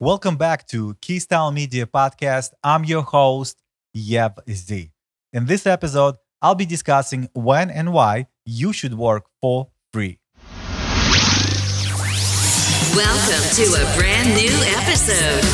Welcome back to Keystyle Media Podcast. I'm your host, Yev Z. In this episode, I'll be discussing when and why you should work for free. Welcome to a brand new episode.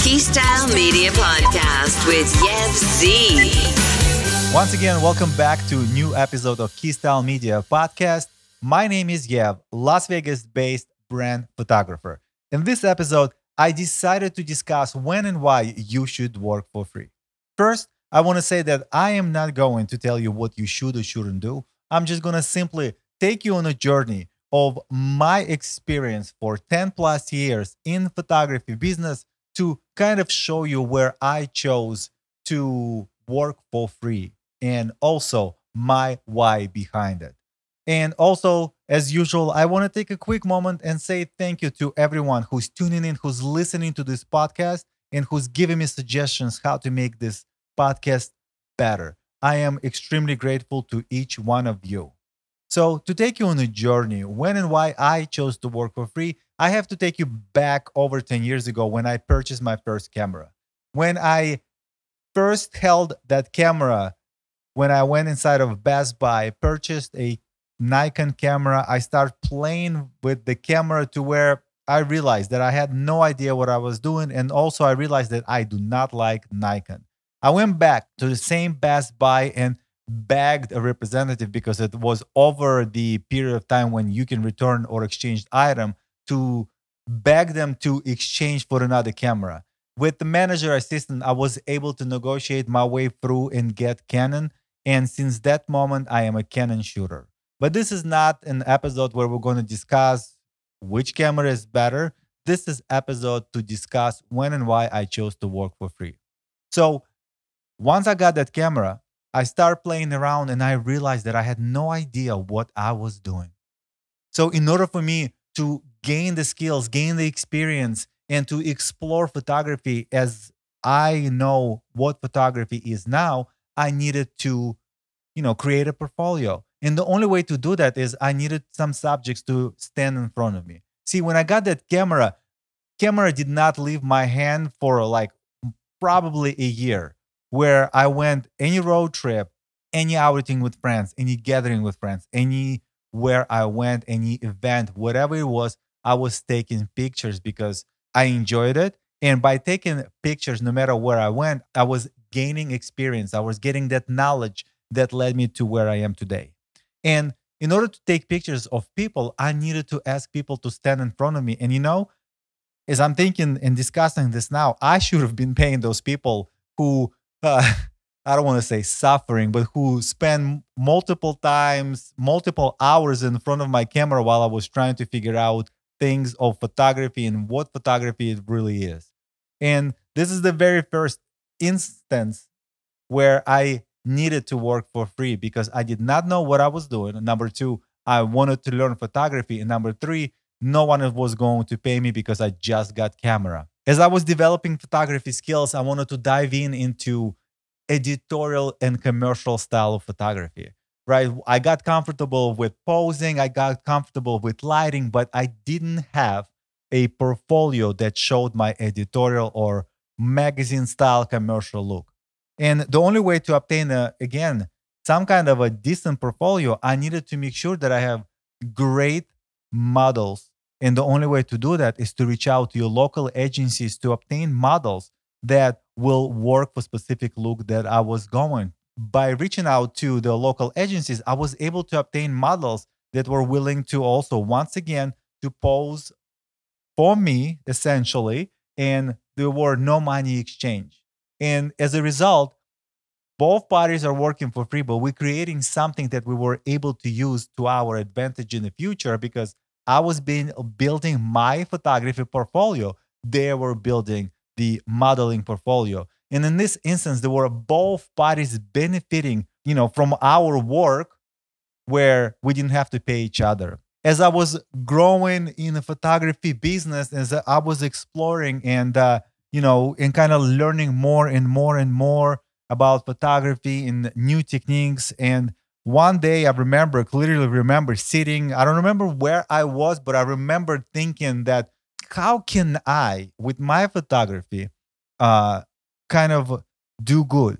Keystyle Media Podcast with Yev Z. Once again, welcome back to a new episode of Keystyle Media Podcast. My name is Yev, Las Vegas based brand photographer. In this episode, I decided to discuss when and why you should work for free. First, I want to say that I am not going to tell you what you should or shouldn't do. I'm just going to simply take you on a journey of my experience for 10 plus years in photography business to kind of show you where I chose to work for free and also my why behind it. And also, as usual, I want to take a quick moment and say thank you to everyone who's tuning in, who's listening to this podcast, and who's giving me suggestions how to make this podcast better. I am extremely grateful to each one of you. So, to take you on a journey, when and why I chose to work for free, I have to take you back over 10 years ago when I purchased my first camera. When I first held that camera, when I went inside of Best Buy, purchased a Nikon camera, I start playing with the camera to where I realized that I had no idea what I was doing. And also, I realized that I do not like Nikon. I went back to the same Best Buy and begged a representative because it was over the period of time when you can return or exchange item to beg them to exchange for another camera. With the manager assistant, I was able to negotiate my way through and get Canon. And since that moment, I am a Canon shooter. But this is not an episode where we're going to discuss which camera is better. This is episode to discuss when and why I chose to work for free. So once I got that camera, I started playing around and I realized that I had no idea what I was doing. So, in order for me to gain the skills, gain the experience, and to explore photography as I know what photography is now, I needed to, you know, create a portfolio. And the only way to do that is I needed some subjects to stand in front of me. See, when I got that camera, camera did not leave my hand for like probably a year where I went any road trip, any outing with friends, any gathering with friends, anywhere I went, any event, whatever it was, I was taking pictures because I enjoyed it. And by taking pictures, no matter where I went, I was gaining experience. I was getting that knowledge that led me to where I am today. And in order to take pictures of people, I needed to ask people to stand in front of me. And you know, as I'm thinking and discussing this now, I should have been paying those people who uh, I don't want to say suffering, but who spent multiple times, multiple hours in front of my camera while I was trying to figure out things of photography and what photography it really is. And this is the very first instance where I needed to work for free because I did not know what I was doing. Number two, I wanted to learn photography. And number three, no one was going to pay me because I just got camera as I was developing photography skills, I wanted to dive in into editorial and commercial style of photography. Right? I got comfortable with posing, I got comfortable with lighting, but I didn't have a portfolio that showed my editorial or magazine style commercial look. And the only way to obtain a, again some kind of a decent portfolio, I needed to make sure that I have great models and the only way to do that is to reach out to your local agencies to obtain models that will work for specific look that I was going. By reaching out to the local agencies, I was able to obtain models that were willing to also once again to pose for me essentially and there were no money exchange. And as a result, both parties are working for free, but we're creating something that we were able to use to our advantage in the future because I was being building my photography portfolio. They were building the modeling portfolio. And in this instance, they were both parties benefiting, you know, from our work where we didn't have to pay each other. As I was growing in the photography business, as I was exploring and, uh, you know, and kind of learning more and more and more about photography and new techniques and one day I remember clearly remember sitting, I don't remember where I was, but I remember thinking that how can I, with my photography, uh, kind of do good?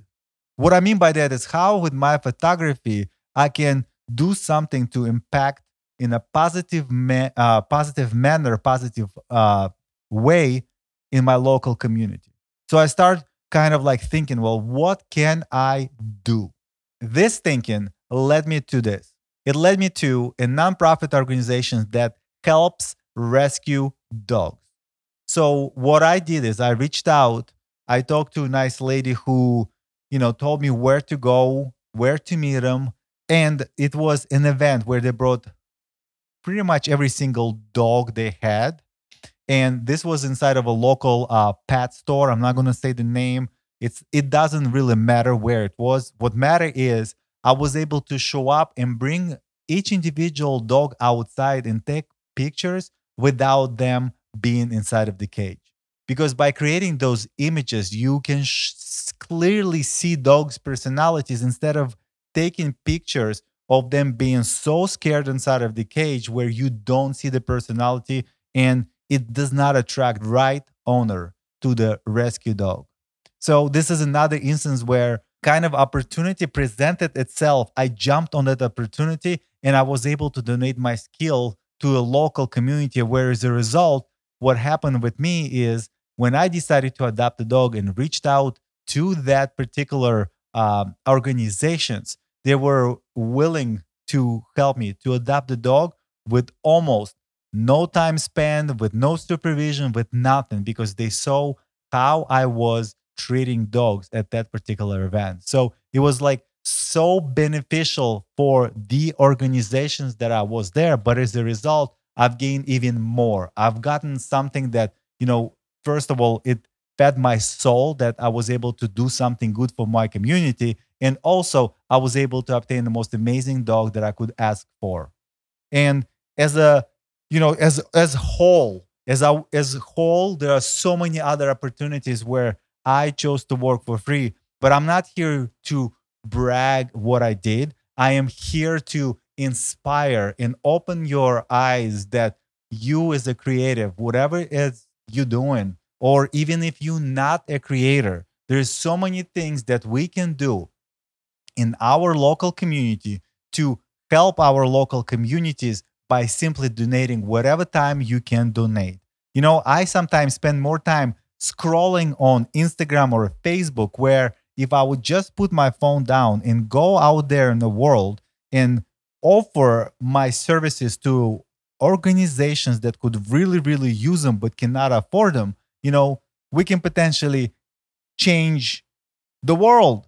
What I mean by that is how, with my photography, I can do something to impact in a positive, ma- uh, positive manner, positive uh, way in my local community. So I start kind of like thinking, well, what can I do? This thinking led me to this. It led me to a nonprofit organization that helps rescue dogs. So what I did is I reached out. I talked to a nice lady who, you know, told me where to go, where to meet them, and it was an event where they brought pretty much every single dog they had and this was inside of a local uh, pet store. I'm not going to say the name. It's it doesn't really matter where it was. What matter is I was able to show up and bring each individual dog outside and take pictures without them being inside of the cage. Because by creating those images, you can sh- clearly see dogs' personalities instead of taking pictures of them being so scared inside of the cage where you don't see the personality and it does not attract right owner to the rescue dog. So this is another instance where kind of opportunity presented itself. I jumped on that opportunity and I was able to donate my skill to a local community where as a result what happened with me is when I decided to adopt a dog and reached out to that particular um, organizations, they were willing to help me to adopt the dog with almost no time spent, with no supervision, with nothing, because they saw how I was treating dogs at that particular event. So it was like so beneficial for the organizations that I was there. But as a result, I've gained even more. I've gotten something that, you know, first of all, it fed my soul that I was able to do something good for my community. And also, I was able to obtain the most amazing dog that I could ask for. And as a you know as as whole as a as whole there are so many other opportunities where i chose to work for free but i'm not here to brag what i did. I am here to inspire and open your eyes that you as a creative whatever it is you doing or even if you're not a creator there's so many things that we can do in our local community to help our local communities by simply donating whatever time you can donate. You know, I sometimes spend more time scrolling on Instagram or Facebook where if I would just put my phone down and go out there in the world and offer my services to organizations that could really, really use them but cannot afford them, you know, we can potentially change the world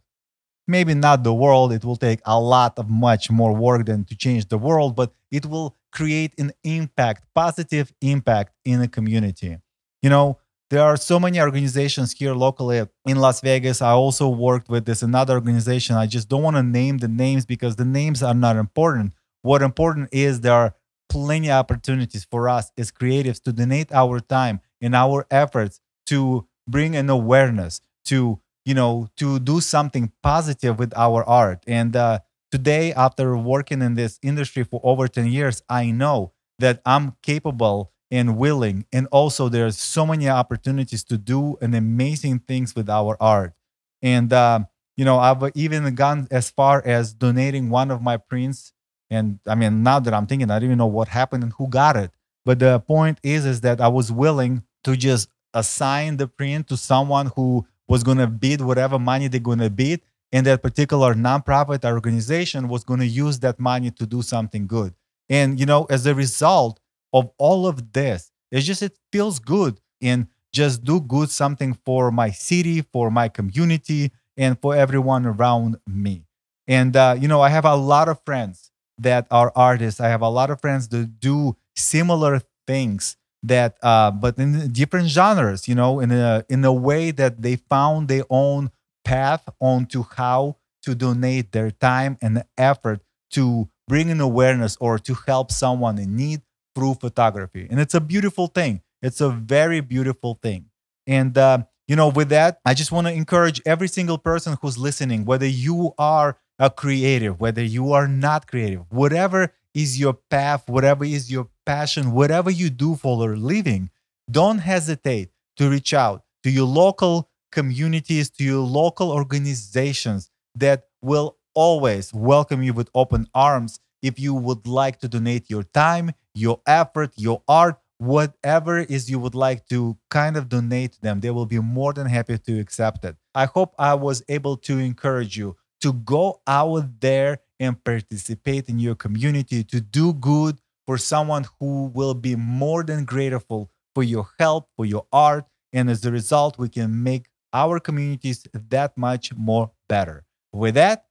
maybe not the world it will take a lot of much more work than to change the world but it will create an impact positive impact in a community. You know there are so many organizations here locally in las vegas. I also worked with this another organization. I just don't want to name the names because the names are not important. What important is there are plenty of opportunities for us as creatives to donate our time and our efforts to bring an awareness to you know to do something positive with our art. And uh, today after working in this industry for over 10 years i know that i'm capable and willing and also there's so many opportunities to do an amazing things with our art. And uh, you know i've even gone as far as donating one of my prints and i mean now that i'm thinking i don't even know what happened and who got it. But the point is is that i was willing to just assign the print to someone who was going to bid whatever money they're going to bid and that particular nonprofit organization was going to use that money to do something good. And you know as a result of all of this it's just it feels good and just do good something for my city for my community and for everyone around me. And uh, you know i have a lot of friends that are artists. I have a lot of friends that do similar things that uh, but in different genres you know in a in a way that they found their own path onto how to donate their time and effort to bring an awareness or to help someone in need through photography. And it's a beautiful thing. It's a very beautiful thing. And uh, you know with that i just want to encourage every single person who's listening whether you are a creative whether you are not creative whatever is your path whatever is your passion, whatever you do for a living, don't hesitate to reach out to your local communities, to your local organizations that will always welcome you with open arms if you would like to donate your time, your effort, your art, whatever is you would like to kind of donate to them. They will be more than happy to accept it. I hope I was able to encourage you to go out there and participate in your community, to do good for someone who will be more than grateful for your help, for your art. And as a result, we can make our communities that much more better. With that,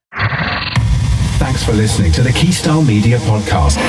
thanks for listening to the Keystyle Media Podcast.